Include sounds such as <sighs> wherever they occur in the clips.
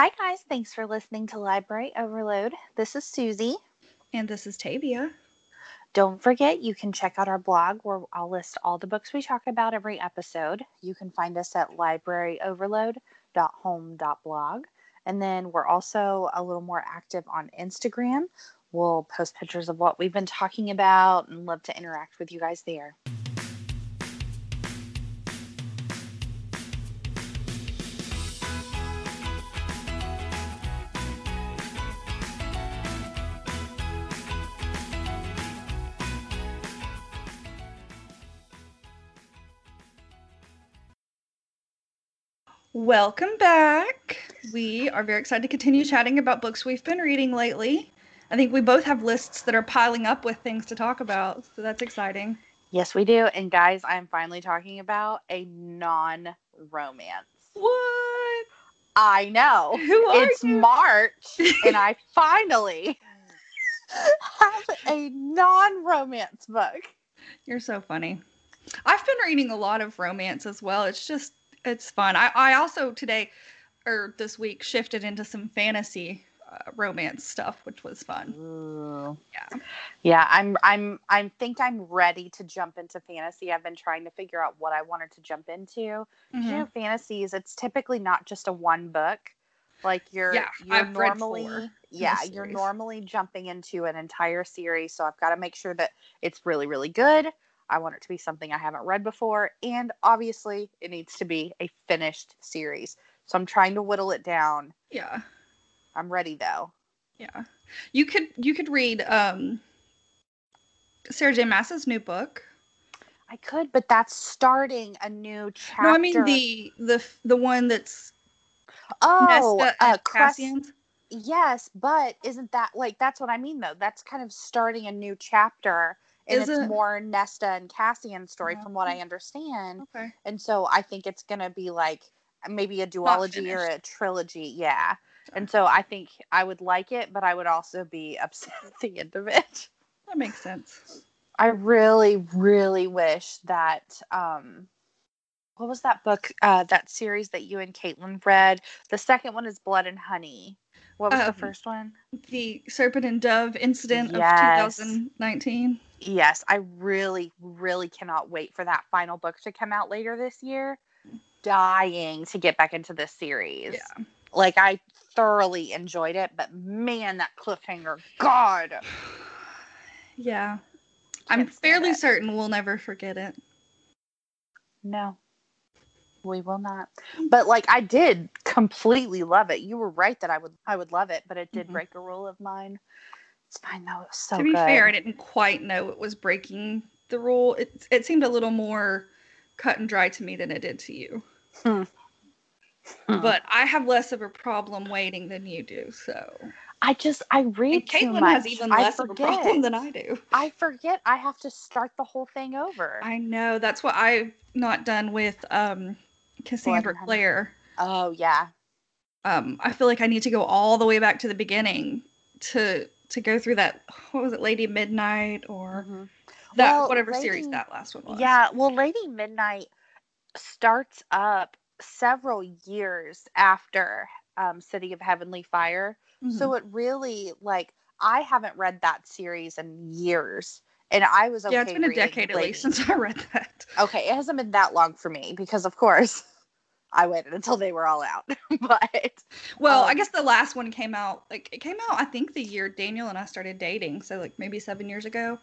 Hi, guys. Thanks for listening to Library Overload. This is Susie. And this is Tavia. Don't forget, you can check out our blog where I'll list all the books we talk about every episode. You can find us at libraryoverload.home.blog. And then we're also a little more active on Instagram. We'll post pictures of what we've been talking about and love to interact with you guys there. Welcome back. We are very excited to continue chatting about books we've been reading lately. I think we both have lists that are piling up with things to talk about, so that's exciting. Yes, we do. And guys, I'm finally talking about a non romance. What? I know. Who are it's you? March, and I <laughs> finally have a non romance book. You're so funny. I've been reading a lot of romance as well. It's just it's fun. I I also today or this week shifted into some fantasy uh, romance stuff, which was fun. Yeah. Yeah, I'm I'm I think I'm ready to jump into fantasy. I've been trying to figure out what I wanted to jump into. You Mhm. know, fantasies, it's typically not just a one book. Like you're Yeah, you're I've normally yeah, you're normally jumping into an entire series, so I've got to make sure that it's really really good. I want it to be something I haven't read before and obviously it needs to be a finished series. So I'm trying to whittle it down. Yeah. I'm ready though. Yeah. You could you could read um Sarah J. Maas's new book. I could, but that's starting a new chapter. No, I mean the the the one that's oh, Nesta uh, Cassian's. Yes, but isn't that like that's what I mean though? That's kind of starting a new chapter, and Is it's it? more Nesta and Cassian story Yeah. from what I understand. Okay. And so I think it's gonna be like maybe a duology or a trilogy. Yeah. And so I think I would like it, but I would also be <laughs> upset at the end of it. That makes sense. I really, really wish that um what was that book, uh that series that you and Caitlin read? The second one is Blood and Honey. What was the Um, first one? The Serpent and Dove incident Yes. of 2019. Yes, I really, really cannot wait for that final book to come out later this year. Dying to get back into this series. Yeah. Like I thoroughly enjoyed it, but man, that cliffhanger, God. <sighs> Yeah. I'm fairly it. certain we'll never forget it. No. We will not. But like I did completely love it. You were right that I would I would love it, but it did Mhm. break a rule of mine. It's fine though. It so to be good. fair, I didn't quite know it was breaking the rule. It it seemed a little more cut and dry to me than it did to you. Hmm. Hmm. But I have less of a problem waiting than you do. So I just I read and Caitlin has even less of a problem than I do. I forget I have to start the whole thing over. I know that's what I've not done with um Cassandra Honey. Clare. oh yeah. Um, I feel like I need to go all the way back to the beginning to to go through that. What was it, Lady Midnight or Mhm. that Well, whatever series that last one was? Yeah, well, Lady Midnight starts up several years after um, City of Heavenly Fire. Mhm. So it really, like, I haven't read that series in years. And I was okay. yeah, it's been a decade at least since <laughs> I read that. Okay, it hasn't been that long for me because, of course, I waited until they were all out. <laughs> but Well, I Um, guess the last one came out like it came out I think the year Daniel and I started dating, so like maybe seven years ago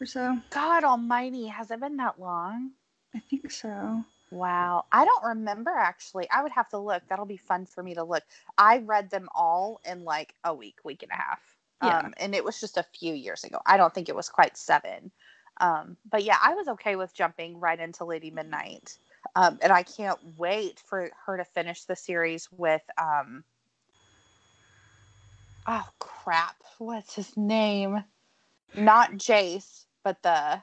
or so. God Almighty, has it been that long? I think so. Wow. I don't remember actually. I would have to look. That'll be fun for me to look. I read them all in like a week, week and a half. Yeah. Um, and it was just a few years ago. I don't think it was quite seven. Um, but yeah, I was okay with jumping right into Lady Midnight. Um, and I can't wait for her to finish the series with um oh crap. What's his name? Not Jace, but the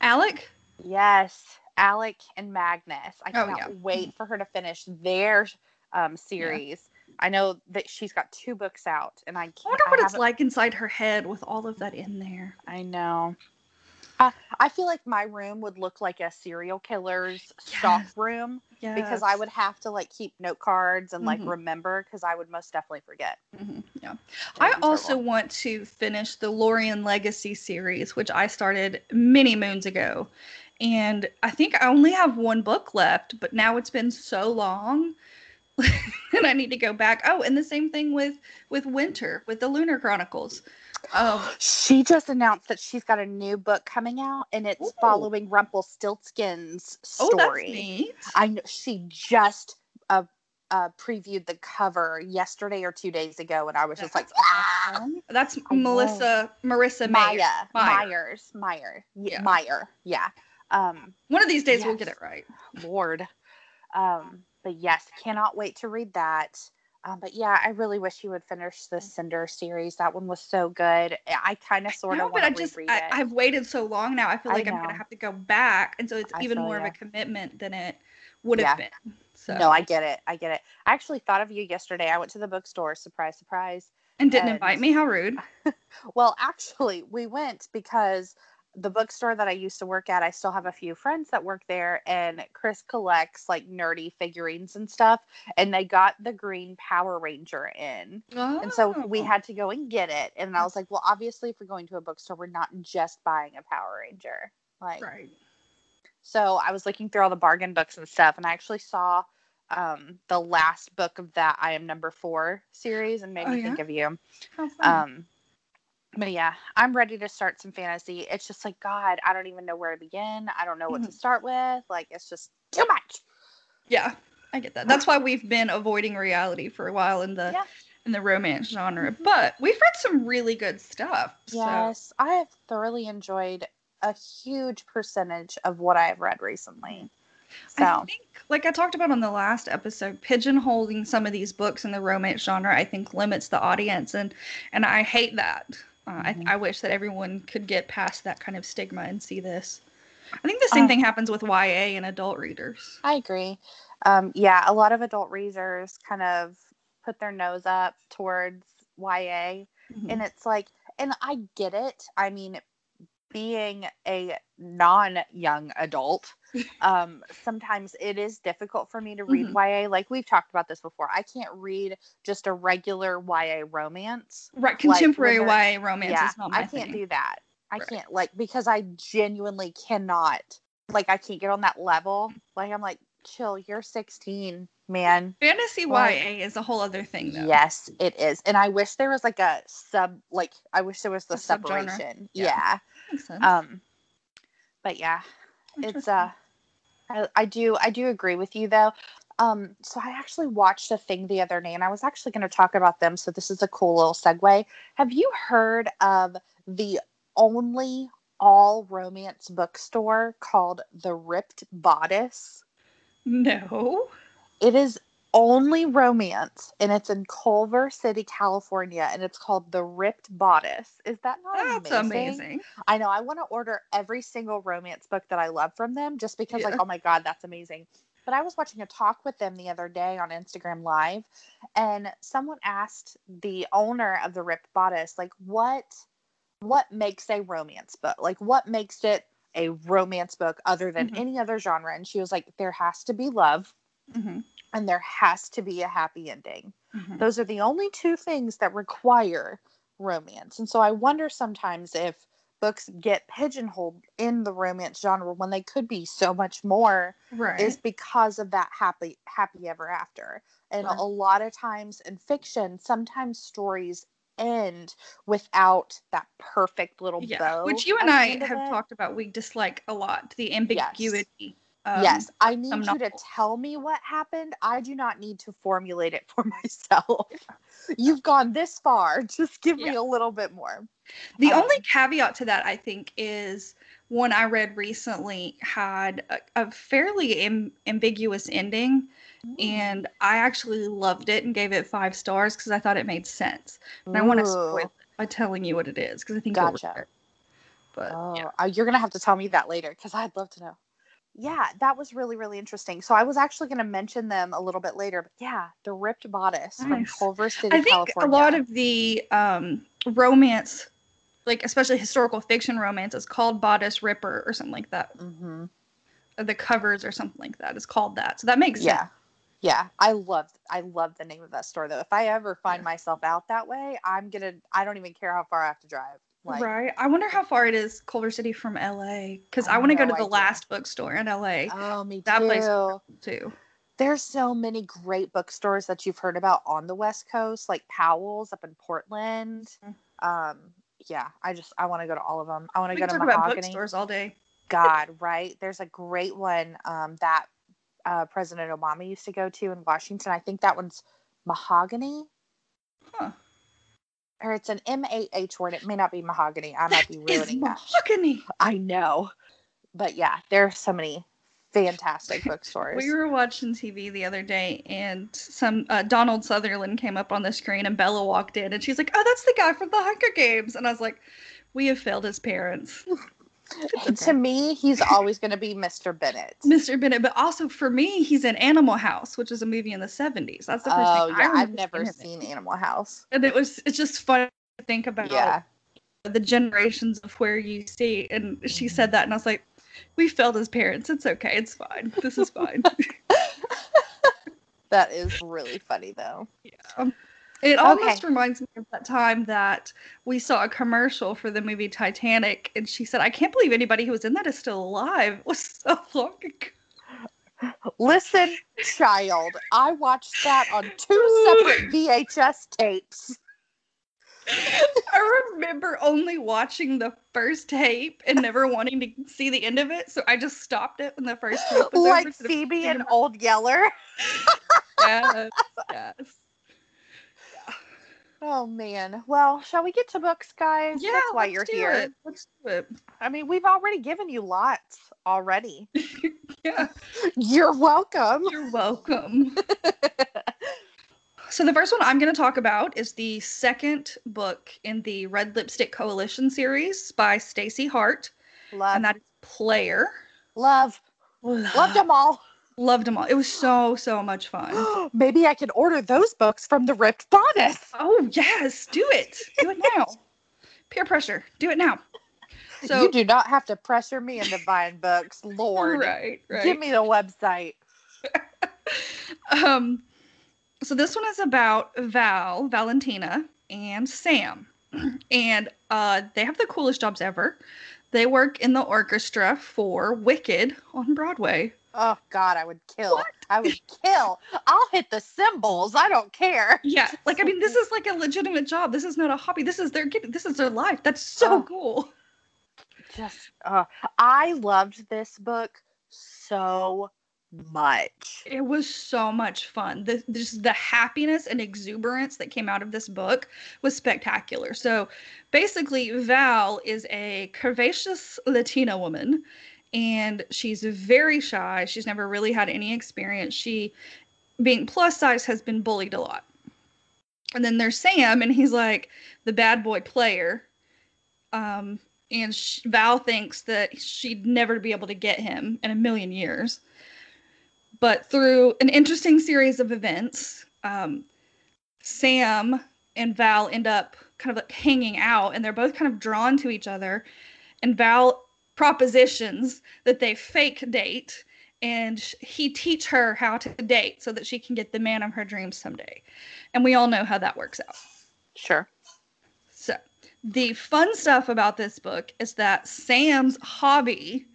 Alec? Yes, Alec and Magnus. I Oh, cannot yeah. wait for her to finish their um, series. I know that she's got two books out, and I can't. I wonder what it's like inside her head with all of that in there. I know. I feel like my room would look like a serial killer's stock Yes. room because I would have to like keep note cards and like Mhm. remember because I would most definitely forget. Mhm, Yeah. I also terrible. want to finish the Lorien Legacy series, which I started many moons ago. And I think I only have one book left, but now it's been so long <laughs> and I need to go back. Oh, and the same thing with with Winter, with the Lunar Chronicles. Um, She just announced that she's got a new book coming out and it's Ooh. following Rumpelstiltskin's oh, that's story. neat. I know she just uh, uh, previewed the cover yesterday or two days ago, and I was just like, That's ah! That's I know. Melissa, Marissa Maya. Meyer. Myers, Meyer, yeah. Meyer, yeah. Um, One of these days we'll get it right. Lord, um, but yes, cannot wait to read that. Um, but yeah, I really wish you would finish the Cinder series. That one was so good. I kind of sort of but want I to just I, it. I've waited so long now. I feel like I'm gonna have to go back, and so it's I even more of a commitment than it would have been. So No, I get it. I get it. I actually thought of you yesterday. I went to the bookstore. Surprise, surprise. and didn't and- invite me. How rude! <laughs> Well, actually, we went because the bookstore that I used to work at, I still have a few friends that work there, and Chris collects like nerdy figurines and stuff. And they got the green Power Ranger in. And so we Oh. had to go and get it. And I was like, well, obviously, if we're going to a bookstore, we're not just buying a Power Ranger. Like, right. so I was looking through all the bargain books and stuff, and I actually saw um, the last book of that I Am Number Four series and made Oh, me yeah? think of you. Um, but yeah, I'm ready to start some fantasy. It's just like, God, I don't even know where to begin. I don't know what to Mhm. start with. Like, it's just too much. yeah, I get that. That's why we've been avoiding reality for a while in the Yeah. in the romance genre. Mhm. But we've read some really good stuff. So Yes, I have thoroughly enjoyed a huge percentage of what I have read recently. I So, think, like I talked about on the last episode, pigeonholing some of these books in the romance genre, I think, limits the audience, and and I hate that. Uh, Mhm. I, I wish that everyone could get past that kind of stigma and see this. I think the same Uh, thing happens with YA and adult readers. I agree. Um, yeah, a lot of adult readers kind of put their nose up towards YA. Mhm. and it's like and i get it i mean being a non-young adult <laughs> um sometimes it is difficult for me to read Mhm. ya like we've talked about this before i can't read just a regular ya romance Right, contemporary they're- YA romance yeah is not my i can't thing. do that i Right. can't like because i genuinely cannot like i can't get on that level like i'm like chill you're 16 man Fantasy Like- YA is a whole other thing, though. Yes, it is. And I wish there was like a sub like I wish there was the A subgenre. separation. Yeah. Yeah. Makes sense. Um but yeah, it's uh I, I do I do agree with you though. Um so I actually watched a thing the other day and I was actually going to talk about them so this is a cool little segue. Have you heard of the only all romance bookstore called The Ripped Bodice? no. It is only romance and it's in Culver City, California, and it's called The Ripped Bodice. Is that not That's amazing? amazing. I know. I want to order every single romance book that I love from them just because, Yeah. like, oh my God, that's amazing. But I was watching a talk with them the other day on Instagram Live, and someone asked the owner of the Ripped Bodice, like, what what makes a romance book? Like, what makes it a romance book other than Mhm. any other genre? And she was like, there has to be love hmm and there has to be a happy ending. hmm Those are the only two things that require romance. And so I wonder sometimes if books get pigeonholed in the romance genre when they could be so much more Right. is because of that happy happy ever after. And Sure. a lot of times in fiction, sometimes stories end without that perfect little yeah. bow. Which you and I have it. talked about. We dislike a lot the ambiguity. Um, yes, I need you to tell me what happened. I do not need to formulate it <laughs> for myself. <laughs> You've gone this far. Just give me a little bit more. The Um, only caveat to that, I think, is one I read recently had a, a fairly Im- ambiguous ending, and I actually loved it and gave it five stars because I thought it made sense. And I want to spoil it by telling you what it is because I think Gotcha. But Oh, yeah. you're gonna have to tell me that later because I'd love to know. Yeah, that was really really interesting. So I was actually gonna mention them a little bit later, but yeah, the ripped bodice from Culver City, I think California. a lot of the um, romance like especially historical fiction romance, is called Bodice Ripper or something like that. Mm-hmm. The covers or something like that is called that. So that makes Yeah. sense. Yeah, I love I love the name of that store though. If I ever find Yeah. myself out that way, I'm gonna I don't even care how far I have to drive. Like right. I wonder how far it is Culver City from LA because I I, want to go to the idea. last bookstore in LA oh me That too. place- too. There's so many great bookstores that you've heard about on the West Coast, like Powell's up in Portland. Mhm. Um, yeah, I just I want to go to all of them. I want to go to talk about Mahogany. bookstores all day. God, right? There's a great one um, that uh, President Obama used to go to in Washington. I think that one's Mahogany, Huh. Or it's an M A H word. It may not be Mahogany. I might be That is ruining that. mahogany. I know, but yeah, there's so many fantastic <laughs> bookstores. We were watching TV the other day, and some uh, Donald Sutherland came up on the screen, and Bella walked in, and she's like, "Oh, that's the guy from the Hunger Games," and I was like, "We have failed as parents, <laughs> To me, he's always going to be Mr. Bennett. <laughs> Mr. Bennett." But also for me, he's in Animal House, which is a movie in the '70s. That's the first Oh thing I yeah, remember I've never seeing him in. seen Animal House. and it was it's just fun to think about Yeah, the generations of where you see. And she Mm-hmm. said that, and I was like, "We failed as parents. It's okay. It's fine. This is fine." <laughs> that is really funny though. <laughs> Yeah. It almost reminds me of that time that we saw a commercial for the movie Titanic, and she said, I can't believe anybody who was in that is still alive. <laughs> It was so long ago. Listen, child, I watched that on two separate <laughs> VHS tapes. I remember only watching the first tape and never wanting to see the end of it, so I just stopped it when the first tape was Like over. Phoebe and Old Yeller. <laughs> Yes, yes. Oh man. Well, shall we get to books, guys? Yeah, That's why let's you're do here. It. Let's do it. I mean, we've already given you lots already. <laughs> Yeah. You're welcome. You're welcome. <laughs> so the first one I'm going to talk about is the second book in the Red Lipstick Coalition series by Staci Hart, Love, and that is Player. love, loved them all. Loved them all. It was so so much fun. <gasps> Maybe I can order those books from the Ripped Bodice. Oh yes, do it. Do it now. <laughs> Peer pressure. Do it now. So you do not have to pressure me into buying books, Lord. right, right. Give me the website. <laughs> Um, so this one is about Val, Valentina, and Sam, <clears throat> and uh, they have the coolest jobs ever. They work in the orchestra for Wicked on Broadway. Oh God, I would kill. What? I would kill. I'll hit the cymbals. I don't care. Yeah, like I mean, this <laughs> is like a legitimate job. This is not a hobby. This is their. This is their life. That's so Oh. cool. Just, uh, I loved this book so much. It was so much fun. The just the happiness and exuberance that came out of this book was spectacular. So basically, Val is a curvaceous Latina woman and she's very shy. She's never really had any experience. She being plus size has been bullied a lot. And then there's Sam and he's like the bad boy player. Um and sh- Val thinks that she'd never be able to get him in a million years but through an interesting series of events, um, Sam and Val end up kind of like hanging out, and they're both kind of drawn to each other. And Val propositions that they fake date, and he teach her how to date so that she can get the man of her dreams someday. And we all know how that works out. Sure. So, the fun stuff about this book is that Sam's hobby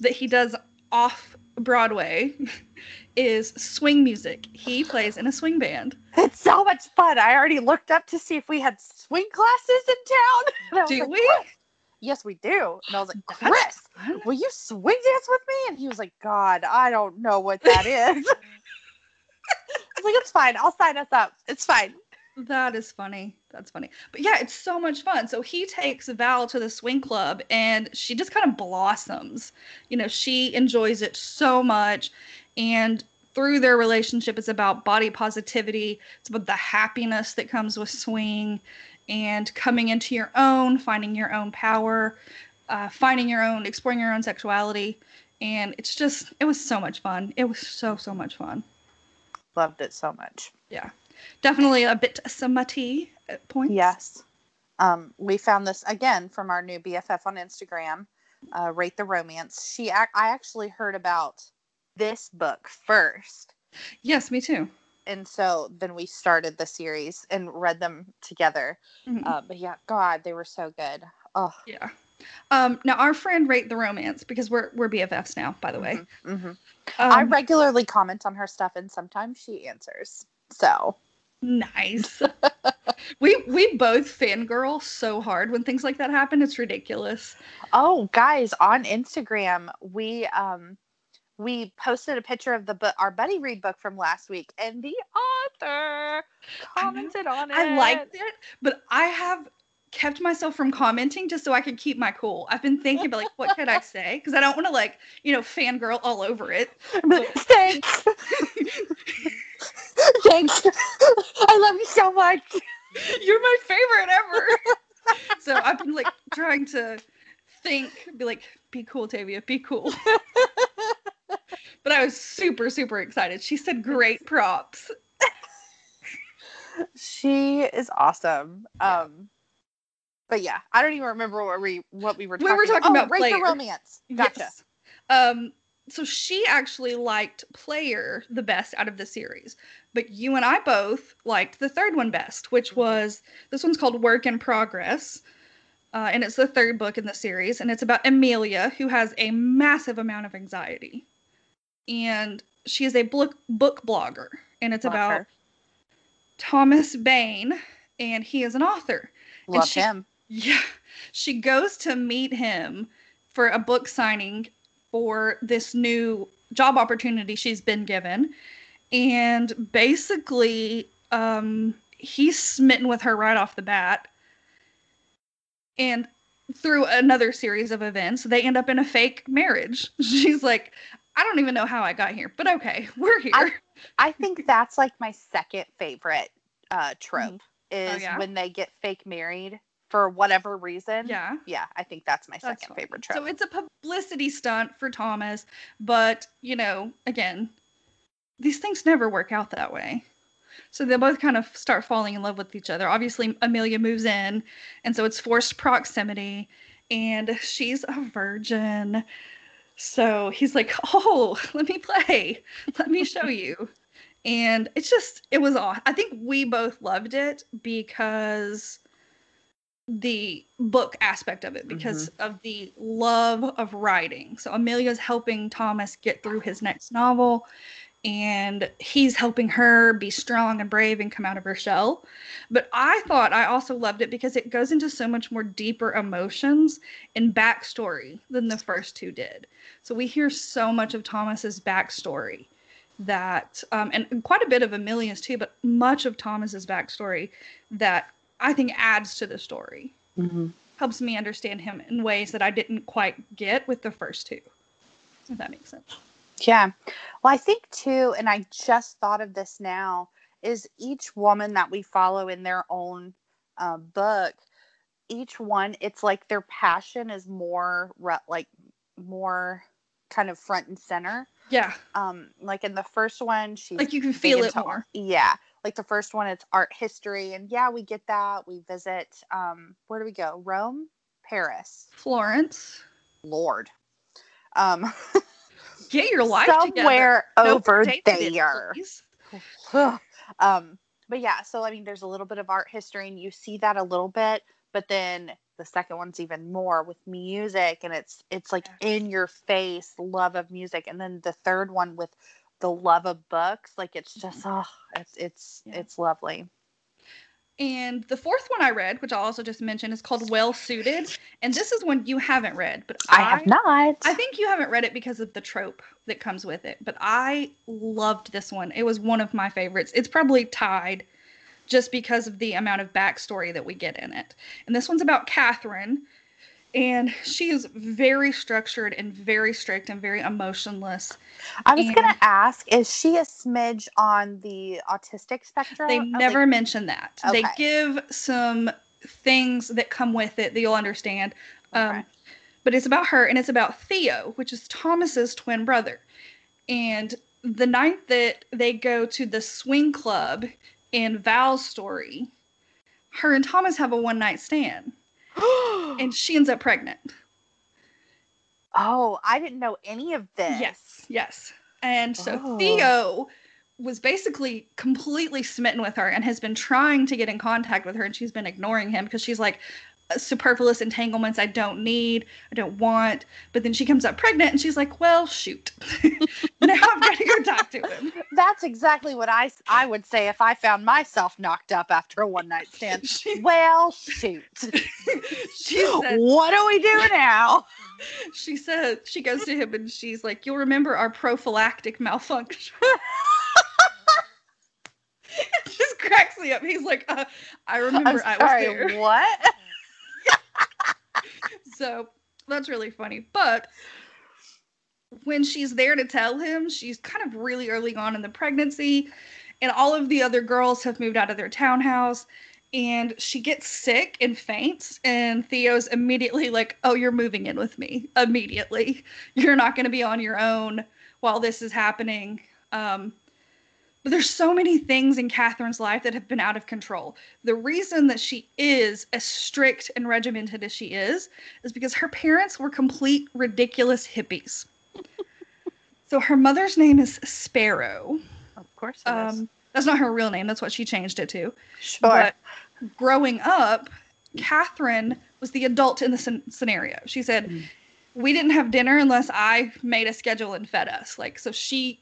that he does off Broadway <laughs> is swing music. He plays in a swing band. It's so much fun. I already looked up to see if we had swing classes in town. <laughs> And I was Do like, we? "Chris." Yes, we do. And I was like, <laughs> Chris, will you swing dance with me? And he was like, God, I don't know what that is. <laughs> I was like, it's fine. I'll sign us up. It's fine. That is funny. That's funny. But yeah, it's so much fun. So he takes Val to the swing club and she just kind of blossoms. You know, she enjoys it so much. And through their relationship, it's about body positivity, it's about the happiness that comes with swing and coming into your own, finding your own power, uh, finding your own, exploring your own sexuality. And it's just, it was so much fun. It was so, so much fun. Loved it so much. Yeah. Definitely a bit smutty at points. Yes. Um, we found this again from our new BFF on Instagram, uh, Rate the Romance. She, ac- I actually heard about this book first, Yes, me too. And so then we started the series and read them together. Mhm. Uh, but yeah, God, they were so good. Oh, yeah. Um, now our friend rate the romance because we're we're BFFs now, by the way. mhm. I Um, regularly comment on her stuff, and sometimes she answers. So nice. <laughs> we we both fangirl so hard when things like that happen. It's ridiculous. Oh, guys, on Instagram, we um we posted a picture of the book, our buddy read book from last week, and the author commented on it. I liked it, but I have kept myself from commenting just so I could keep my cool. I've been thinking about like what could I say because I don't want to like you know fangirl all over it. Thanks. <laughs> Thanks. I love you so much. You're my favorite ever. so I've been like trying to think, be like, be cool, Tavia, be cool. <laughs> but I was super, super excited. She said great props. <laughs> She is awesome. Um but yeah, I don't even remember what we what we were talking. We were talking oh, about Rate the romance. Gotcha. Yes. Um, so she actually liked Player the best out of the series, but you and I both liked the third one best, which was this one's called Work in Progress. Uh, and it's the third book in the series, and it's about Amelia, who has a massive amount of anxiety. And she is a book, book blogger, and it's Love about her. Thomas Bane, and he is an author. And Love she- him. <laughs> Yeah. She goes to meet him for a book signing for this new job opportunity she's been given. And basically, um, he's smitten with her right off the bat. And through another series of events, they end up in a fake marriage. <laughs> She's like, I don't even know how I got here, but okay, <laughs> we're here. I- I think that's like my second favorite uh trope is Oh, yeah? when they get fake married for whatever reason. yeah. Yeah, I think that's my That's second fine. favorite trope. So it's a publicity stunt for Thomas, but you know, again, these things never work out that way. So they both kind of start falling in love with each other. Obviously, Amelia moves in, and so it's forced proximity, and she's a virgin. So he's like, <laughs> "Oh, let me play. Let me show you." And it's just, it was aw I think we both loved it because the book aspect of it because mm-hmm. of the love of writing. So Amelia's helping Thomas get through his next novel and he's helping her be strong and brave and come out of her shell. But I thought I also loved it because it goes into so much more deeper emotions and backstory than the first two did. So we hear so much of Thomas's backstory that um, and quite a bit of Amelia's too, but much of Thomas's backstory that I think adds to the story. Mhm. Helps me understand him in ways that I didn't quite get with the first two. If that makes sense. Yeah. Well, I think too, and I just thought of this now, is each woman that we follow in their own uh, book, each one, it's like their passion is more re- like more kind of front and center. Yeah. Um, like in the first one, she's Like you can feel it more. Yeah. Like the first one, it's art history, and yeah, we get that. We visit. Um, where do we go? Rome, Paris, Florence, Lord. Um, <laughs> get your life somewhere together. No over intended, there. <sighs> um, but yeah, so I mean, there's a little bit of art history, and you see that a little bit, but then the second one's even more with music, and it's it's like in your face love of music, and then the third one with the love of books, like it's just oh, it's it's Yeah. it's lovely. And the fourth one I read, which I'll also just mention, is called Well Suited. And this is one you haven't read, but I have not. I think you haven't read it because of the trope that comes with it, but I loved this one. It was one of my favorites. It's probably tied just because of the amount of backstory that we get in it. And this one's about Catherine, and she is very structured and very strict and very emotionless. I was gonna ask, is she a smidge on the autistic spectrum? They I was like, never mention that. They give some things that come with it that you'll understand. Um, Okay. but it's about her and it's about Theo, which is Thomas's twin brother. And the night that they go to the swing club in Val's story, her and Thomas have a one night stand, <gasps> and she ends up pregnant. oh, I didn't know any of this. Yes, yes. And so Oh. Theo was basically completely smitten with her and has been trying to get in contact with her, and she's been ignoring him because she's like, superfluous entanglements I don't need, I don't want. But then she comes up pregnant and she's like, well, shoot. <laughs> now I'm going to go talk to him. That's exactly what I, I would say if I found myself knocked up after a one night <laughs> stand. She, Well, shoot. <laughs> she said, what do we do now? she says, she goes to him and she's like, you'll remember our prophylactic malfunction. it just cracks me up. He's like, uh, I remember I'm I was sorry, there. what? So that's really funny. But when she's there to tell him, she's kind of really early on in the pregnancy, and all of the other girls have moved out of their townhouse. And she gets sick and faints, and Theo's immediately like, Oh, you're moving in with me immediately. You're not going to be on your own while this is happening. Um, but there's so many things in Catherine's life that have been out of control. The reason that she is as strict and regimented as she is is because her parents were complete ridiculous hippies. <laughs> so her mother's name is Sparrow. Of course it is. Um, that's not her real name. That's what she changed it to. Sure. But growing up, Catherine was the adult in the scen- scenario. She said, Mm. "We didn't have dinner unless I made a schedule and fed us." Like so, she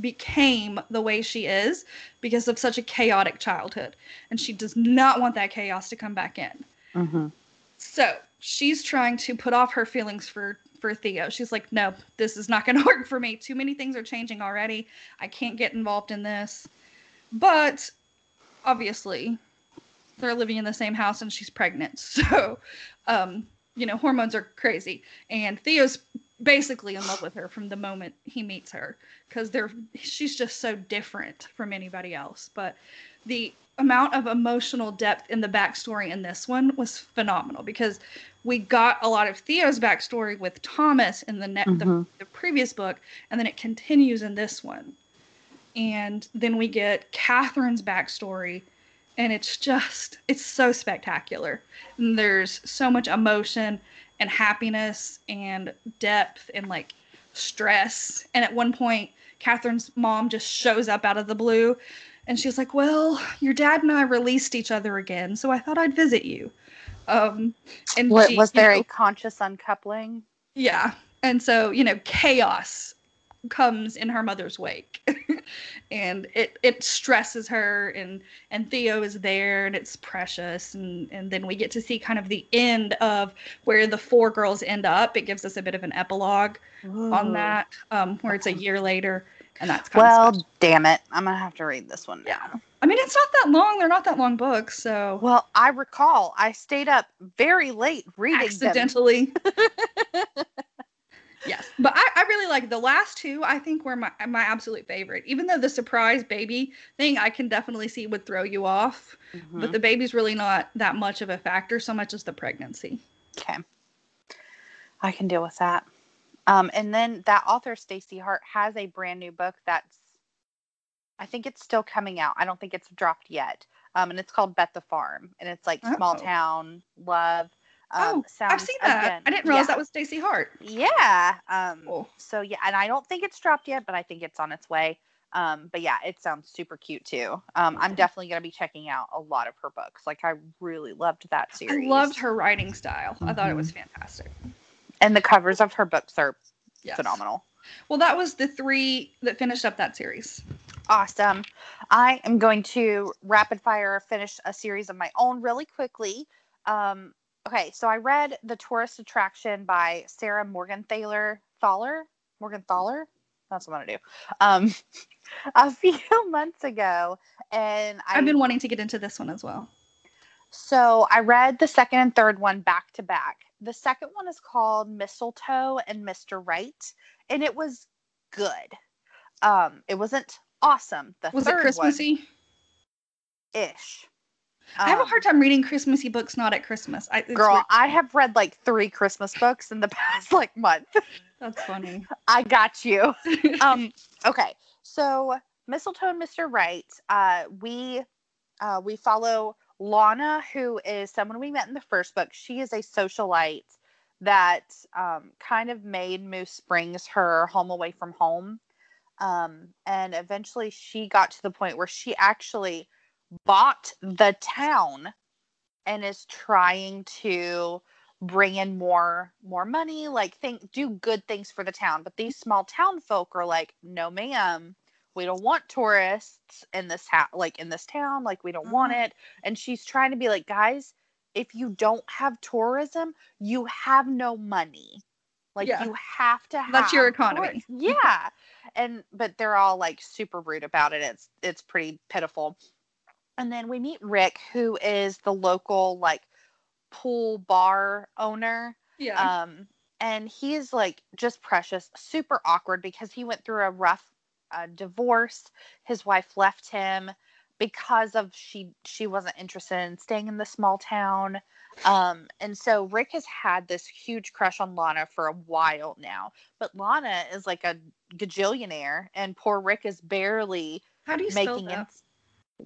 became the way she is because of such a chaotic childhood, and she does not want that chaos to come back in. Mhm. So she's trying to put off her feelings for for Theo. She's like, no, this is not going <laughs> to work for me. Too many things are changing already. I can't get involved in this. But obviously, they're living in the same house and she's pregnant. <laughs> So, um, you know, hormones are crazy. And Theo's basically in love with her from the moment he meets her because they're she's just so different from anybody else. But the amount of emotional depth in the backstory in this one was phenomenal because we got a lot of Theo's backstory with Thomas in the, ne- the Mhm. the previous book, and then it continues in this one. And then we get Catherine's backstory, and it's just it's so spectacular. And there's so much emotion and happiness and depth and like stress. And at one point, Catherine's mom just shows up out of the blue and she's like, Well, your dad and I released each other again, so I thought I'd visit you. Um and What, she, was there know, a conscious uncoupling? yeah. And so, you know, chaos comes in her mother's wake. <laughs> and it it stresses her and and Theo is there and it's precious and and then we get to see kind of the end of where the four girls end up. It gives us a bit of an epilogue on that um where it's a year later and that's kind Well, damn it. I'm going to have to read this one Yeah. I mean, it's not that long. They're not that long books, so Well, I recall I stayed up very late reading them. accidentally. <laughs> yes, but I, I really like the last two. I think were my my absolute favorite. Even though the surprise baby thing, I can definitely see would throw you off, Mhm. but the baby's really not that much of a factor. So much as the pregnancy. Okay. I can deal with that. Um, and then that author, Staci Hart, has a brand new book that's, I think it's still coming out. I don't think it's dropped yet. Um, and it's called Bet the Farm. And it's like small Oh. town love. Um, oh, I've seen that. again, I didn't realize yeah. that was Staci Hart. Yeah. Um, Cool. So, yeah. And I don't think it's dropped yet, but I think it's on its way. Um, but yeah, it sounds super cute too. Um, I'm definitely going to be checking out a lot of her books. Like, I really loved that series. I loved her writing style. I thought it was fantastic. And the covers of her books are Yes. phenomenal. Well, that was the three that finished up that series. Awesome. I am going to rapid fire finish a series of my own really quickly. Um, okay, so I read The Tourist Attraction by Sarah Morgenthaler. Thaler? Morgenthaler? That's what I'm to do. Um, <laughs> a few <laughs> months ago. And I, I've been wanting to get into this one as well. so I read the second and third one back to back. The second one is called Mistletoe and Mr. Right, and it was good. Um, it wasn't awesome. The Was it third Christmassy? ish. I have a hard time reading Christmassy books not at Christmas. I, Girl, weird. I have read like three Christmas books in the past <laughs> like month. That's funny. I got you. <laughs> Um, okay, so Mistletoe and Mr. Right, uh, we uh, we follow Lana, who is someone we met in the first book, she is a socialite that um, kind of made Moose Springs her home away from home. Um, and eventually she got to the point where she actually bought the town and is trying to bring in more more money like think do good things for the town but these small town folk are like no ma'am we don't want tourists in this ha- like in this town like we don't want Mhm. it and she's trying to be like guys if you don't have tourism you have no money like Yeah. you have to have That's your economy. yeah and but they're all like super rude about it it's it's pretty pitiful and then we meet rick who is the local like pool bar owner Yeah. um and he's like just precious super awkward because he went through a rough uh, divorce his wife left him because of she she wasn't interested in staying in the small town um and so rick has had this huge crush on lana for a while now but lana is like a gajillionaire and poor rick is barely How do you spell making that? it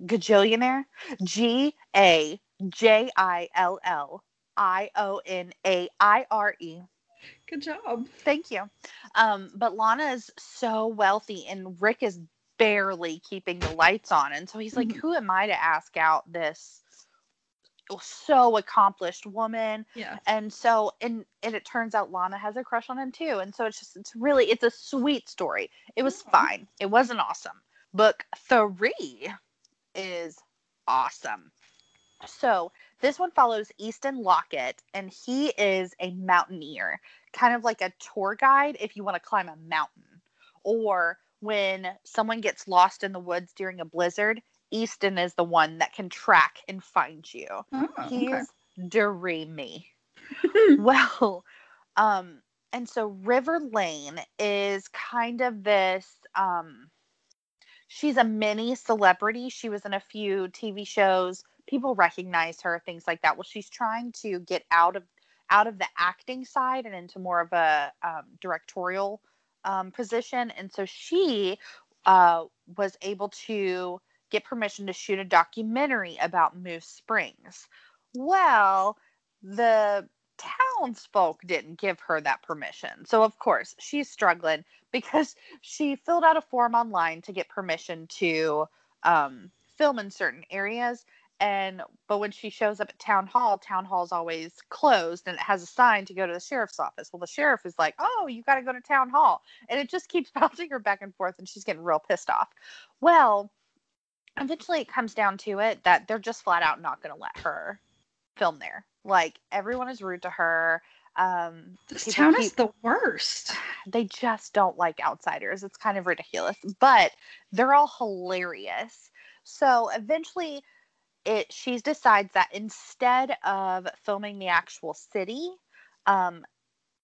gajillionaire g a j i l l i o n a i r e Good job. Thank you. Um, but Lana is so wealthy, and Rick is barely keeping the lights on. And so he's like, Mhm. Who am I to ask out this so accomplished woman? Yeah. And so, and, and it turns out Lana has a crush on him too. And so it's just, it's really, it's a sweet story. It was Aw. fine. It wasn't awesome. Book three is awesome. So this one follows Easton Lockett, and he is a mountaineer, kind of like a tour guide if you want to climb a mountain. Or when someone gets lost in the woods during a blizzard, Easton is the one that can track and find you. Oh, He okay. dreamy. <laughs> <laughs> well, um, and so River Lane is kind of this um she's a mini celebrity. She was in a few TV shows. People recognize her, things like that. Well, she's trying to get out of out of the acting side and into more of a um, directorial um, position. And so she uh, was able to get permission to shoot a documentary about Moose Springs. Well, the townsfolk didn't give her that permission. So, of course, she's struggling <laughs> because she filled out a form online to get permission to um, film in certain areas. And but when she shows up at town hall, town hall's always closed and it has a sign to go to the sheriff's office. Well, the sheriff is like, "Oh, you got to go to town hall," and it just keeps <laughs> bouncing her back and forth, and she's getting real pissed off. Well, eventually it comes down to it that they're just flat out not going to let her film there. Like everyone is rude to her. Um, This town keep- is the worst. <sighs> they just don't like outsiders. It's kind of ridiculous, but they're all hilarious. So eventually it she decides that instead of filming the actual city, um,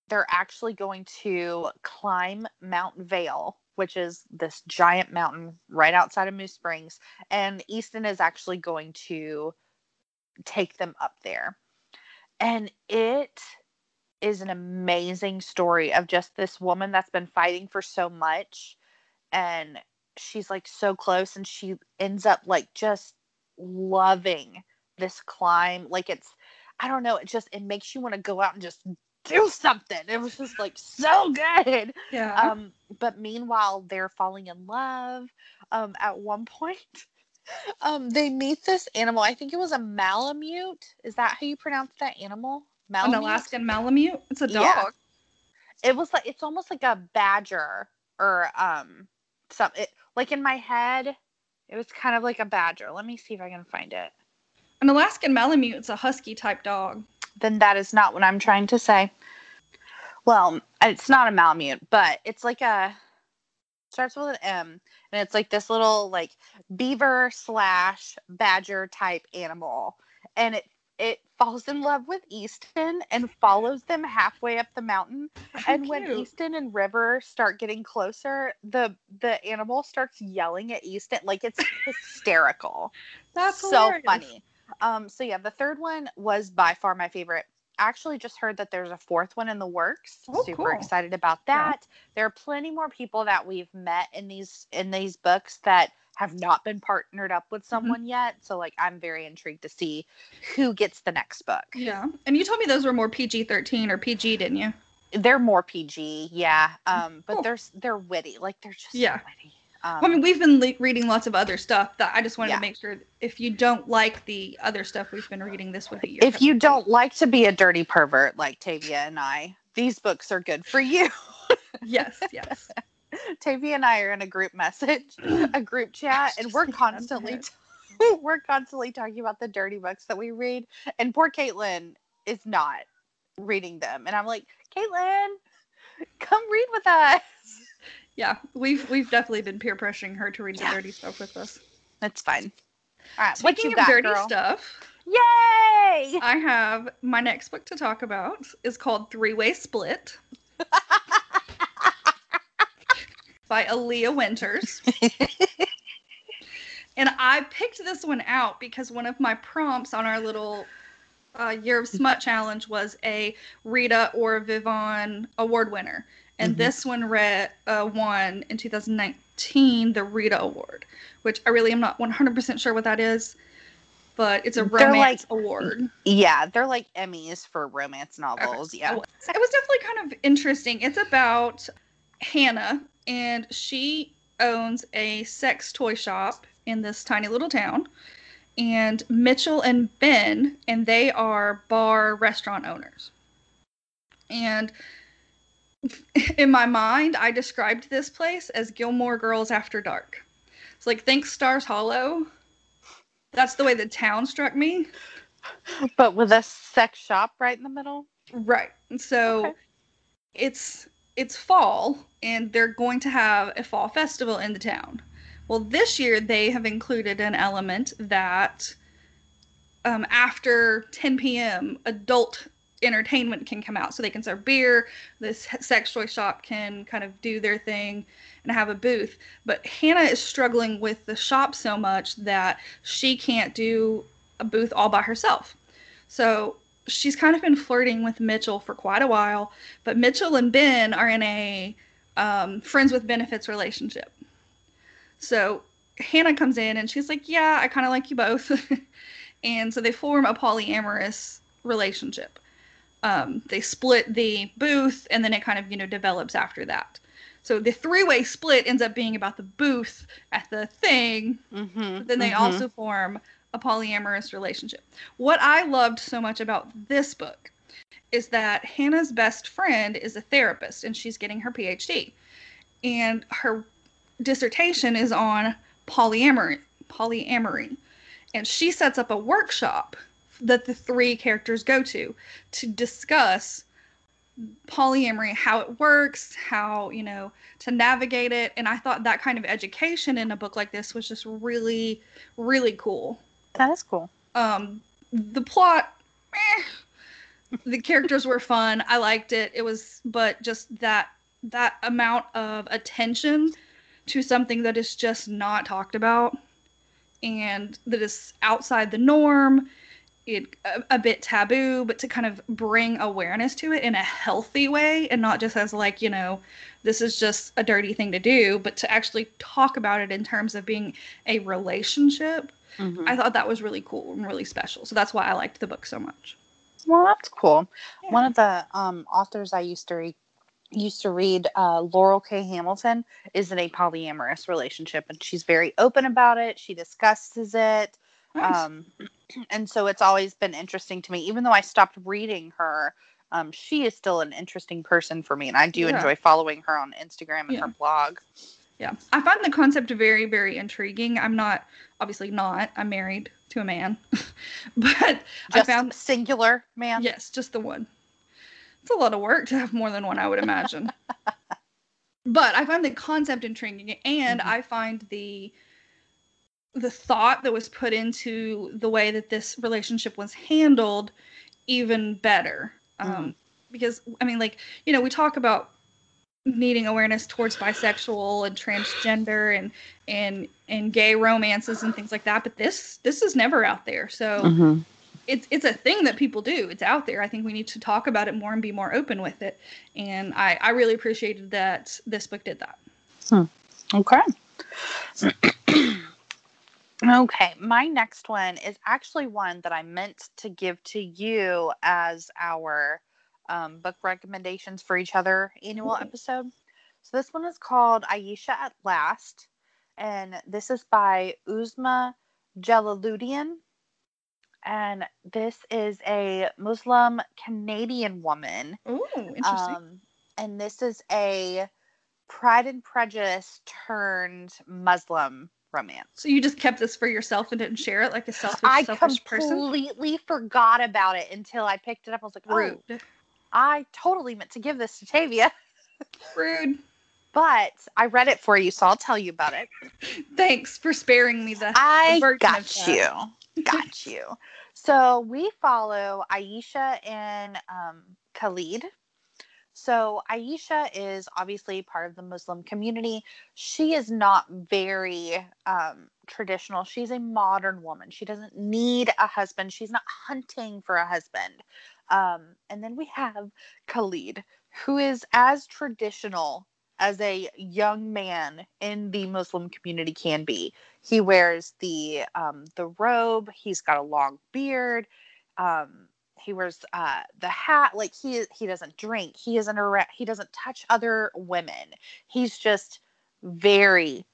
they're actually going to climb Mount Vale, which is this giant mountain right outside of Moose Springs, and Easton is actually going to take them up there. And it is an amazing story of just this woman that's been fighting for so much. And she's like so close and she ends up like just loving this climb. Like it's i don't know it just it makes you want to go out and just do something. It was just like so good. Yeah. um but meanwhile they're falling in love. Um at one point um they meet this animal i think it was a malamute is that how you pronounce that animal Malamute? An Alaskan Malamute. It's a dog. Yeah. it was like it's almost like a badger or um some it, like in my head it was kind of like a badger let me see if i can find it An Alaskan Malamute is a husky type dog. then that is not what i'm trying to say well it's not a malamute but it's like a starts with an m and it's like this little like beaver slash badger type animal and it it falls in love with easton and follows them halfway up the mountain How and when. Easton and River start getting closer, the the animal starts yelling at Easton like it's <laughs> hysterical. That's so hilarious. funny. Um, so yeah, the third one was by far my favorite. Actually just heard that there's a fourth one in the works. Oh, Super cool. excited about Yeah. that. There are plenty more people that we've met in these in these books that have not been partnered up with Mm-hmm. someone yet. So like I'm very intrigued to see who gets the next book. Yeah. And you told me those were more PG 13 or PG, didn't you? They're more PG, yeah. Um, but Cool. they're they're witty, like they're just so Yeah. witty. Um, Well, I mean, we've been le- reading lots of other stuff that I just wanted Yeah. to make sure if you don't like the other stuff we've been reading, this would be your. if you don't like to be a dirty pervert like Tavia and I, these books are good for you. Yes, <laughs> yes. Tavia and I are in a group message, a group <clears throat> chat, and we're like that in my constantly head. <laughs> we're constantly talking about the dirty books that we read. And poor Caitlin is not reading them. And I'm like, Caitlin, come read with us. Yeah, we've we've definitely been peer pressuring her to read Yeah. the dirty stuff with us. That's fine. All right, what Speaking you of got, dirty girl? stuff, Yay! I have my next book to talk about is called Three Way Split <laughs> by Elia Winters. <laughs> and I picked this one out because one of my prompts on our little uh, Year of Smut challenge was a Rita or Vivian award winner. And Mhm. this one read, uh, won in 2019 the Rita Award, which I really am not 100% sure what that is, but it's a romance like- award. Yeah, they're like Emmys for romance novels. Yeah. It was definitely kind of interesting. It's about Hannah, and she owns a sex toy shop in this tiny little town. And Mitchell and Ben, and they are bar restaurant owners. And in my mind, I described this place as Gilmore Girls After Dark. It's like, think Stars Hollow. That's the way the town struck me. But with a sex shop right in the middle. Right. And So Okay. it's it's fall and they're going to have a fall festival in the town. Well, this year they have included an element that um, after 10 p.m. adult entertainment can come out so they can serve beer this sex toy shop can kind of do their thing and have a booth but hannah is struggling with the shop so much that she can't do a booth all by herself so she's kind of been flirting with Mitchell for quite a while, but Mitchell and Ben are in a um, friends with benefits relationship. So Hannah comes in and she's like, Yeah, I kind of like you both. <laughs> and so they form a polyamorous relationship. Um, they split the booth and then it kind of, you know, develops after that. So the three way split ends up being about the booth at the thing Mm-hmm. then they also form a polyamorous relationship. What I loved so much about this book is that Hannah's best friend is a therapist and she's getting her PhD. And her dissertation is on polyamory, polyamory. And she sets up a workshop that the three characters go to to discuss polyamory, how it works, how, you know, to navigate it. And I thought that kind of education in a book like this was just really, really cool. That is cool. Um, the plot, eh, the characters were fun. I liked it. It was, but just that that amount of attention to something that is just not talked about and that is outside the norm it a, a bit taboo but to kind of bring awareness to it in a healthy way and not just as like you know this is just a dirty thing to do but to actually talk about it in terms of being a relationship Mhm. i thought that was really cool and really special so that's why i liked the book so much Well, that's cool. Yeah. One of the um, authors I used to read used to read uh, Laurell K. Hamilton is in a polyamorous relationship, and she's very open about it. She discusses it, Nice. um, and so it's always been interesting to me. Even though I stopped reading her, um, she is still an interesting person for me, and I do Yeah. enjoy following her on Instagram and Yeah. her blog. Yeah. I find the concept very, very intriguing. I'm not, obviously not, I'm married to a man. <laughs> but I Just found, singular man. yes, just the one. It's a lot of work to have more than one, I would imagine. <laughs> but I find the concept intriguing and Mhm. I find the the thought that was put into the way that this relationship was handled even better. Um, Mhm. because I mean, like, you know, we talk about needing awareness towards bisexual and transgender and and and gay romances and things like that but this this is never out there so Mm-hmm. it's it's a thing that people do it's out there i think we need to talk about it more and be more open with it and i i really appreciated that this book did that Okay. <clears throat> Okay, my next one is actually one that I meant to give to you as our um, book recommendations for each other annual episode. So this one is called Ayesha at Last, and this is by Uzma Jalaluddin. And this is a Muslim Canadian woman. Ooh, interesting. Um, and this is a Pride and Prejudice turned Muslim romance. so you just kept this for yourself and didn't share it like a selfish, I selfish person? I completely forgot about it until I picked it up. I was like, oh, Rude. I totally meant to give this to Tavia, <laughs> Rude. but I read it for you, so I'll tell you about it. Thanks for sparing me the. I of got you. <laughs> Got you. So we follow Ayesha and um, Khalid. So Ayesha is obviously part of the Muslim community. She is not very um, traditional. She's a modern woman. She doesn't need a husband. She's not hunting for a husband. Um, and then we have Khalid, who is as traditional as a young man in the Muslim community can be. He wears the um, the robe. He's got a long beard. Um, he wears uh, the hat. Like he he doesn't drink. He isn't a he doesn't touch other women. He's just very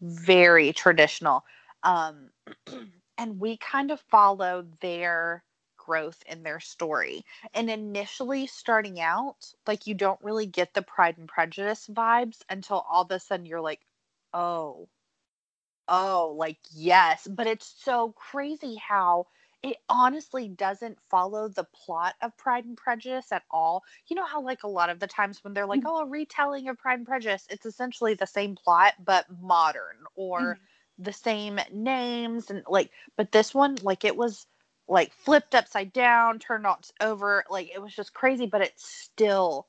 very traditional. Um, <clears throat> and we kind of follow their growth in their story. And initially starting out, like you don't really get the Pride and Prejudice vibes until all of a sudden you're like, oh, oh, like yes. But it's so crazy how it honestly doesn't follow the plot of Pride and Prejudice at all. You know how like a lot of the times when they're like, Mhm. oh, a retelling of Pride and Prejudice, it's essentially the same plot but modern or Mhm. the same names and like but this one like it was like flipped upside down, turned on over, like it was just crazy, but it still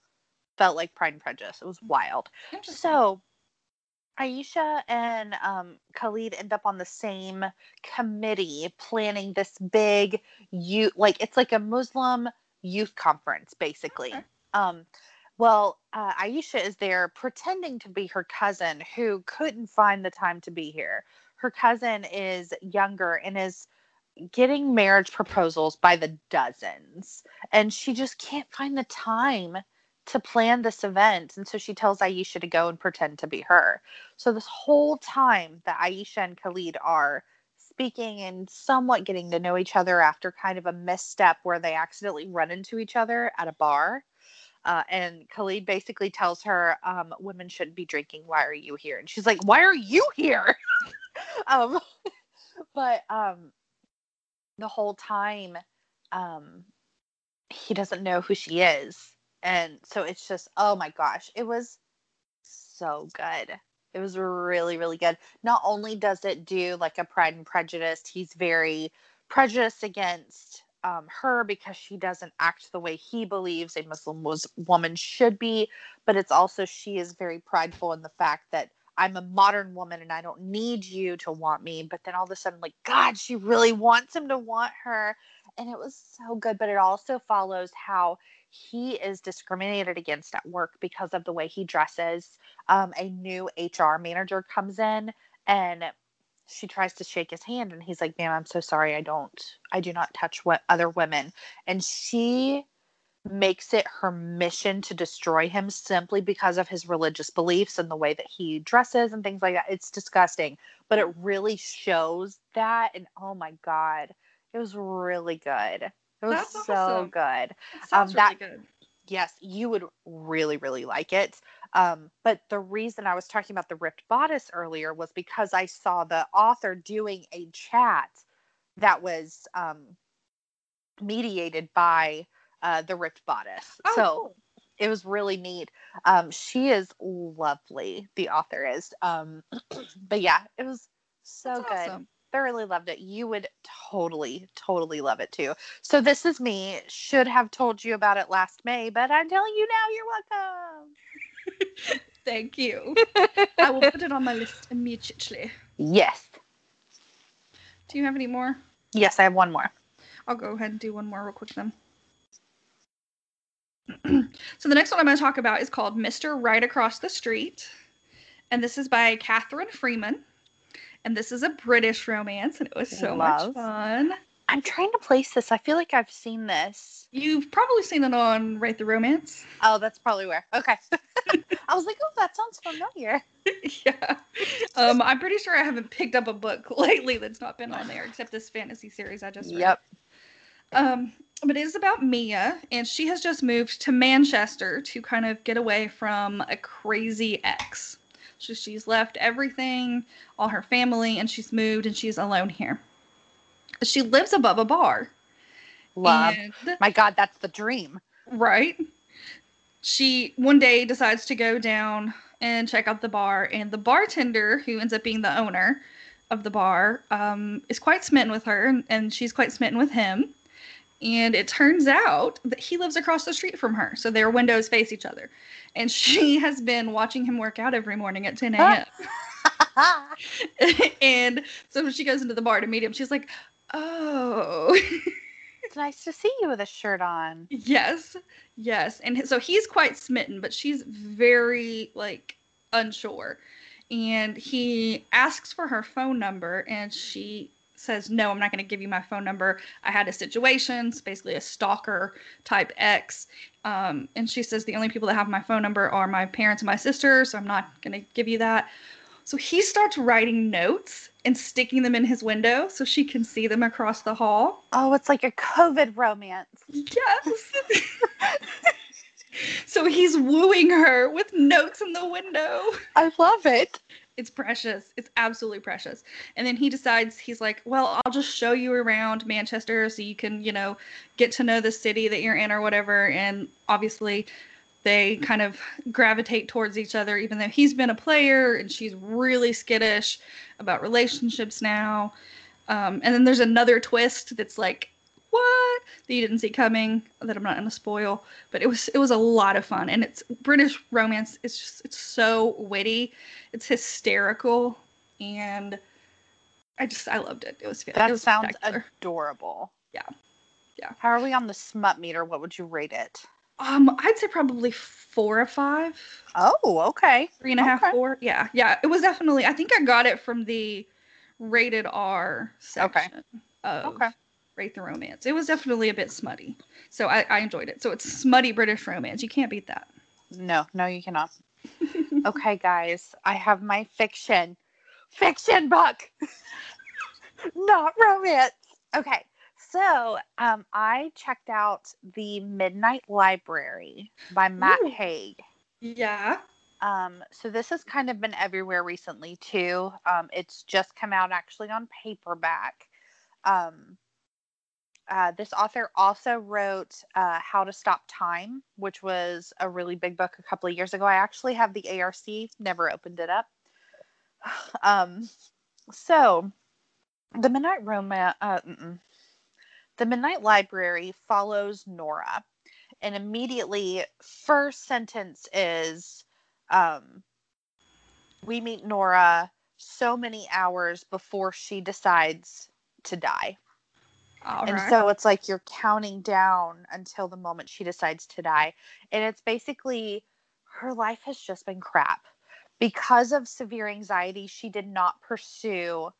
felt like Pride and Prejudice. It was wild. So Ayesha and um, Khalid end up on the same committee planning this big youth, like it's like a Muslim youth conference, basically. Okay. Um, well, uh, Ayesha is there pretending to be her cousin who couldn't find the time to be here. Her cousin is younger and is getting marriage proposals by the dozens, and she just can't find the time to plan this event. And so she tells Ayesha to go and pretend to be her. So this whole time that Ayesha and Khalid are speaking and somewhat getting to know each other after kind of a misstep where they accidentally run into each other at a bar. Uh, and Khalid basically tells her, um, "Women shouldn't be drinking. Why are you here?" And she's like, "Why are you here?" <laughs> um, <laughs> but um, the whole time, um, he doesn't know who she is, and so it's just, oh my gosh, it was so good. It was really, really good. Not only does it do like a Pride and Prejudice, he's very prejudiced against um, her because she doesn't act the way he believes a Muslim was, woman should be, but it's also she is very prideful in the fact that I'm a modern woman and I don't need you to want me. But then all of a sudden, like, God, she really wants him to want her. And it was so good. But it also follows how he is discriminated against at work because of the way he dresses. Um, a new HR manager comes in and she tries to shake his hand and he's like, "Ma'am, I'm so sorry. I don't I do not touch what other women." And she makes it her mission to destroy him simply because of his religious beliefs and the way that he dresses and things like that. It's disgusting, but it really shows that and oh my god, it was really good. It was That's so awesome. good That sounds that- really good. yes, you would really, really like it. Um, but the reason I was talking about the ripped bodice earlier was because I saw the author doing a chat that was um, mediated by uh, the ripped bodice. Oh, so cool. it was really neat. Um, she is lovely, the author is. Um, <clears throat> but yeah, it was so That's good awesome. thoroughly loved it. You would totally, totally love it too. So this is me. Should have told you about it last May, but I'm telling you now. You're welcome. <laughs> Thank you. <laughs> I will put it on my list immediately. Yes, Do you have any more? yes. I have one more. I'll go ahead and do one more real quick then. So the next one I'm going to talk about is called Mr. Right Across the Street. And this is by Catherine Freeman. And this is a British romance, and it was so Love. much fun. I'm trying to place this. I feel like I've seen this. You've probably seen it on Rate the Romance. Oh, that's probably where. Okay. <laughs> I was like, oh, that sounds familiar. <laughs> yeah. Um, I'm pretty sure I haven't picked up a book <laughs> lately that's not been on there, except this fantasy series I just read. Yep. Um, but it is about Mia, and she has just moved to Manchester to kind of get away from a crazy ex. So she's left everything, all her family, and she's moved and she's alone here. She lives above a bar. Love. And, My God, that's the dream. right? She one day decides to go down and check out the bar, and the bartender, who ends up being the owner of the bar, um, is quite smitten with her, and, and she's quite smitten with him. And it turns out that he lives across the street from her, so their windows face each other. And <laughs> she has been watching him work out every morning at 10 a.m. <laughs> <laughs> and so when she goes into the bar to meet him, she's like, "Oh, it's nice to see you with a shirt on. yes, yes." And so he's quite smitten, but she's very like unsure. And he asks for her phone number, and she says, "No, I'm not going to give you my phone number. I had a situation, it's basically a stalker type ex." Um, and she says, "The only people that have my phone number are my parents and my sister, so I'm not going to give you that." So he starts writing notes and sticking them in his window so she can see them across the hall. Oh, it's like a COVID romance. Yes. <laughs> so he's wooing her with notes in the window. I love it. It's precious. It's absolutely precious. And then he decides he's like, "Well, I'll just show you around Manchester so you can, you know, get to know the city that you're in or whatever." And obviously, they kind of gravitate towards each other even though he's been a player and she's really skittish about relationships now. Um, and then there's another twist that's like, what that you didn't see coming that I'm not gonna spoil. But it was it was a lot of fun, and it's British romance. It's just it's so witty, it's hysterical, and I just I loved it. It was it That was sounds adorable. Yeah. Yeah. How are we on the smut meter? What would you rate it? um I'd say probably four or five. Oh, okay. three and a half, Okay. four. Yeah, yeah. It was definitely. I think I got it from the rated R Okay. section of Okay. Rate the Romance. It was definitely a bit smutty, so I, I enjoyed it. So it's smutty British romance. You can't beat that. No, no, you cannot. <laughs> okay, guys, I have my fiction. Fiction book. <laughs> Not romance. Okay. So, um, I checked out The Midnight Library by Matt Ooh. Haig. Yeah. Um, so this has kind of been everywhere recently too. Um, it's just come out actually on paperback. Um, uh, this author also wrote uh, How to Stop Time, which was a really big book a couple of years ago. I actually have the ARC, never opened it up. <sighs> Um, so the Midnight Romance, uh, the Midnight Library follows Nora, and immediately first sentence is um, we meet Nora so many hours before she decides to die. All and right. so it's like you're counting down until the moment she decides to die. And it's basically her life has just been crap. Because of severe anxiety, she did not pursue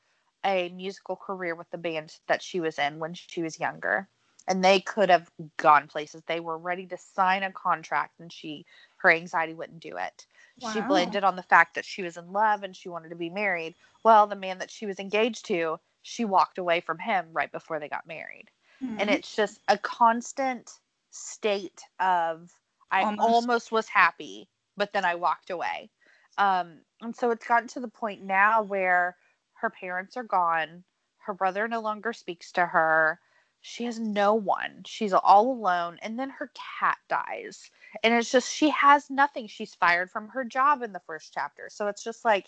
a musical career with the band that she was in when she was younger. And they could have gone places. They were ready to sign a contract and she her anxiety wouldn't do it. She blamed it on the fact that she was in love and she wanted to be married. Well, the man that she was engaged to, she walked away from him right before they got married. And Mhm. it's just a constant state of I Almost. almost, was happy, but then I walked away. Um, and so it's gotten to the point now where her parents are gone, her brother no longer speaks to her. She has no one. She's all alone. And then her cat dies. And it's just, she has nothing. She's fired from her job in the first chapter. So it's just like,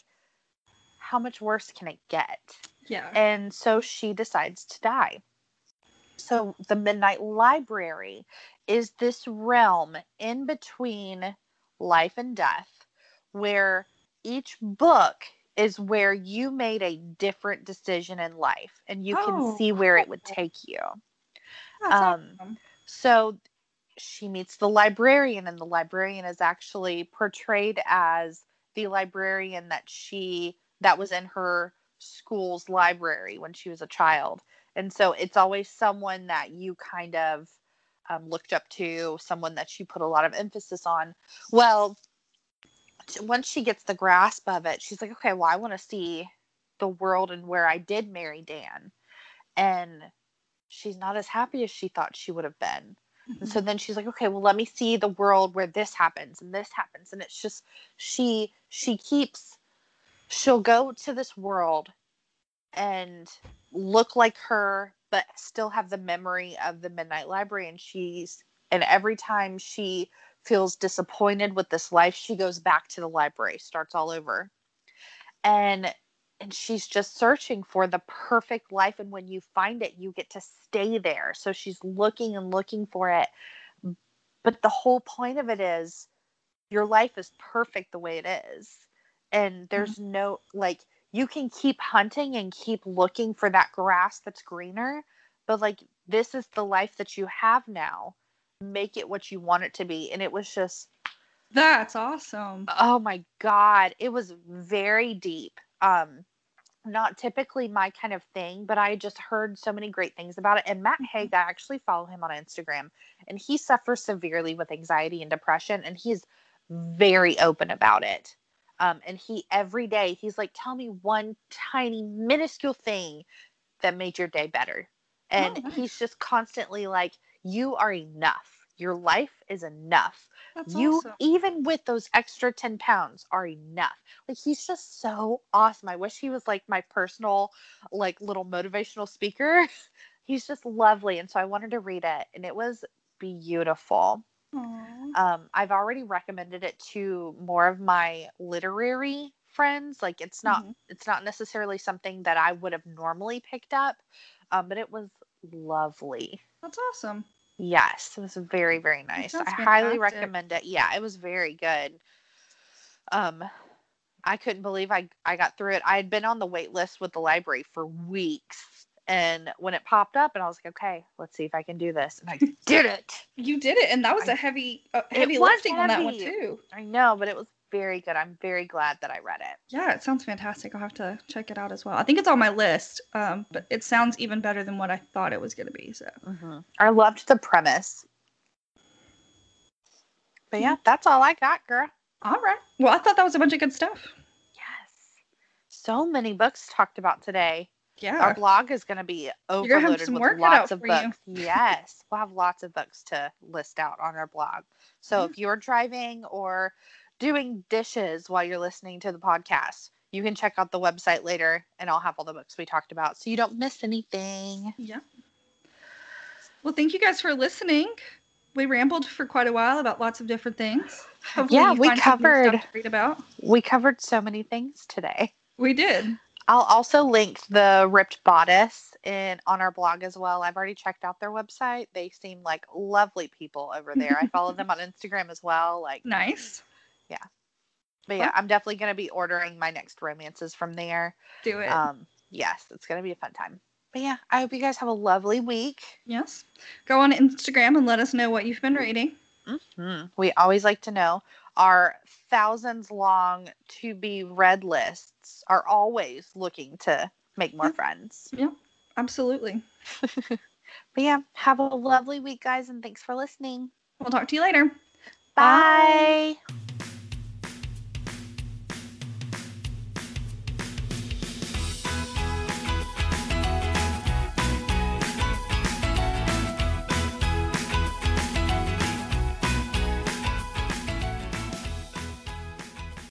how much worse can it get? yeah. And so she decides to die. So the Midnight Library is this realm in between life and death where each book is where you made a different decision in life and you Oh, can see where it would take you. Um, awesome. So she meets the librarian, and the librarian is actually portrayed as the librarian that she that was in her school's library when she was a child. And so it's always someone that you kind of um, looked up to, someone that you put a lot of emphasis on. Well, once she gets the grasp of it, she's like, okay, well, I want to see the world and where I did marry Dan. And she's not as happy as she thought she would have been. And so then she's like, okay, well, let me see the world where this happens and this happens. And it's just she she keeps she'll go to this world and look like her, but still have the memory of the Midnight Library. And she's and every time she feels disappointed with this life, she goes back to the library, starts all over. And and she's just searching for the perfect life and when you find it you get to stay there so she's looking and looking for it but the whole point of it is your life is perfect the way it is and there's mm-hmm. no like you can keep hunting and keep looking for that grass that's greener but like this is the life that you have now make it what you want it to be and it was just that's awesome oh my god it was very deep um not typically my kind of thing, but I just heard so many great things about it. And Matt mm-hmm. Haig, I actually follow him on Instagram, and he suffers severely with anxiety and depression, and he's very open about it. Um, and he every day he's like, "Tell me one tiny, minuscule thing that made your day better." And oh, nice. he's just constantly like, "You are enough. Your life is enough." That's you awesome. even with those extra 10 pounds are enough like he's just so awesome i wish he was like my personal like little motivational speaker <laughs> he's just lovely and so i wanted to read it and it was beautiful. Um i've already recommended it to more of my literary friends like it's not mm-hmm. it's not necessarily something that i would have normally picked up um but it was lovely that's awesome Yes, it was very very nice. I highly recommend it. Yeah, it was very good. Um I couldn't believe I I got through it. I had been on the wait list with the library for weeks and when it popped up and I was like, okay, let's see if I can do this. And I <laughs> did it. You did it and that was I, a heavy uh, heavy lifting heavy. on that one too. I know, but it was very good. I'm very glad that I read it. Yeah, it sounds fantastic. I'll have to check it out as well. I think it's on my list, um, but it sounds even better than what I thought it was going to be. So mm-hmm. I loved the premise. But yeah, that's all I got, girl. All right. Well, I thought that was a bunch of good stuff. Yes. So many books talked about today. Yeah. Our blog is going to be overloaded with lots of books. yes. We'll have lots of books to list out on our blog. So mm-hmm. if you're driving or doing dishes while you're listening to the podcast. You can check out the website later and I'll have all the books we talked about so you don't miss anything. Yeah. Well, thank you guys for listening. We rambled for quite a while about lots of different things. Hopefully yeah, we covered read about. We covered so many things today. We did. I'll also link the ripped bodice in on our blog as well. I've already checked out their website. They seem like lovely people over there. I follow them on <laughs> Instagram as well. Like nice yeah. But yeah, I'm definitely gonna be ordering my next romances from there. Do it. Um, yes, it's gonna be a fun time. But yeah, I hope you guys have a lovely week. Yes. Go on Instagram and let us know what you've been reading. Mm-hmm. We always like to know. Our thousands long to be read lists are always looking to make more friends. Yeah, absolutely. <laughs> but yeah, have a lovely week, guys, and thanks for listening. We'll talk to you later. Bye. Bye.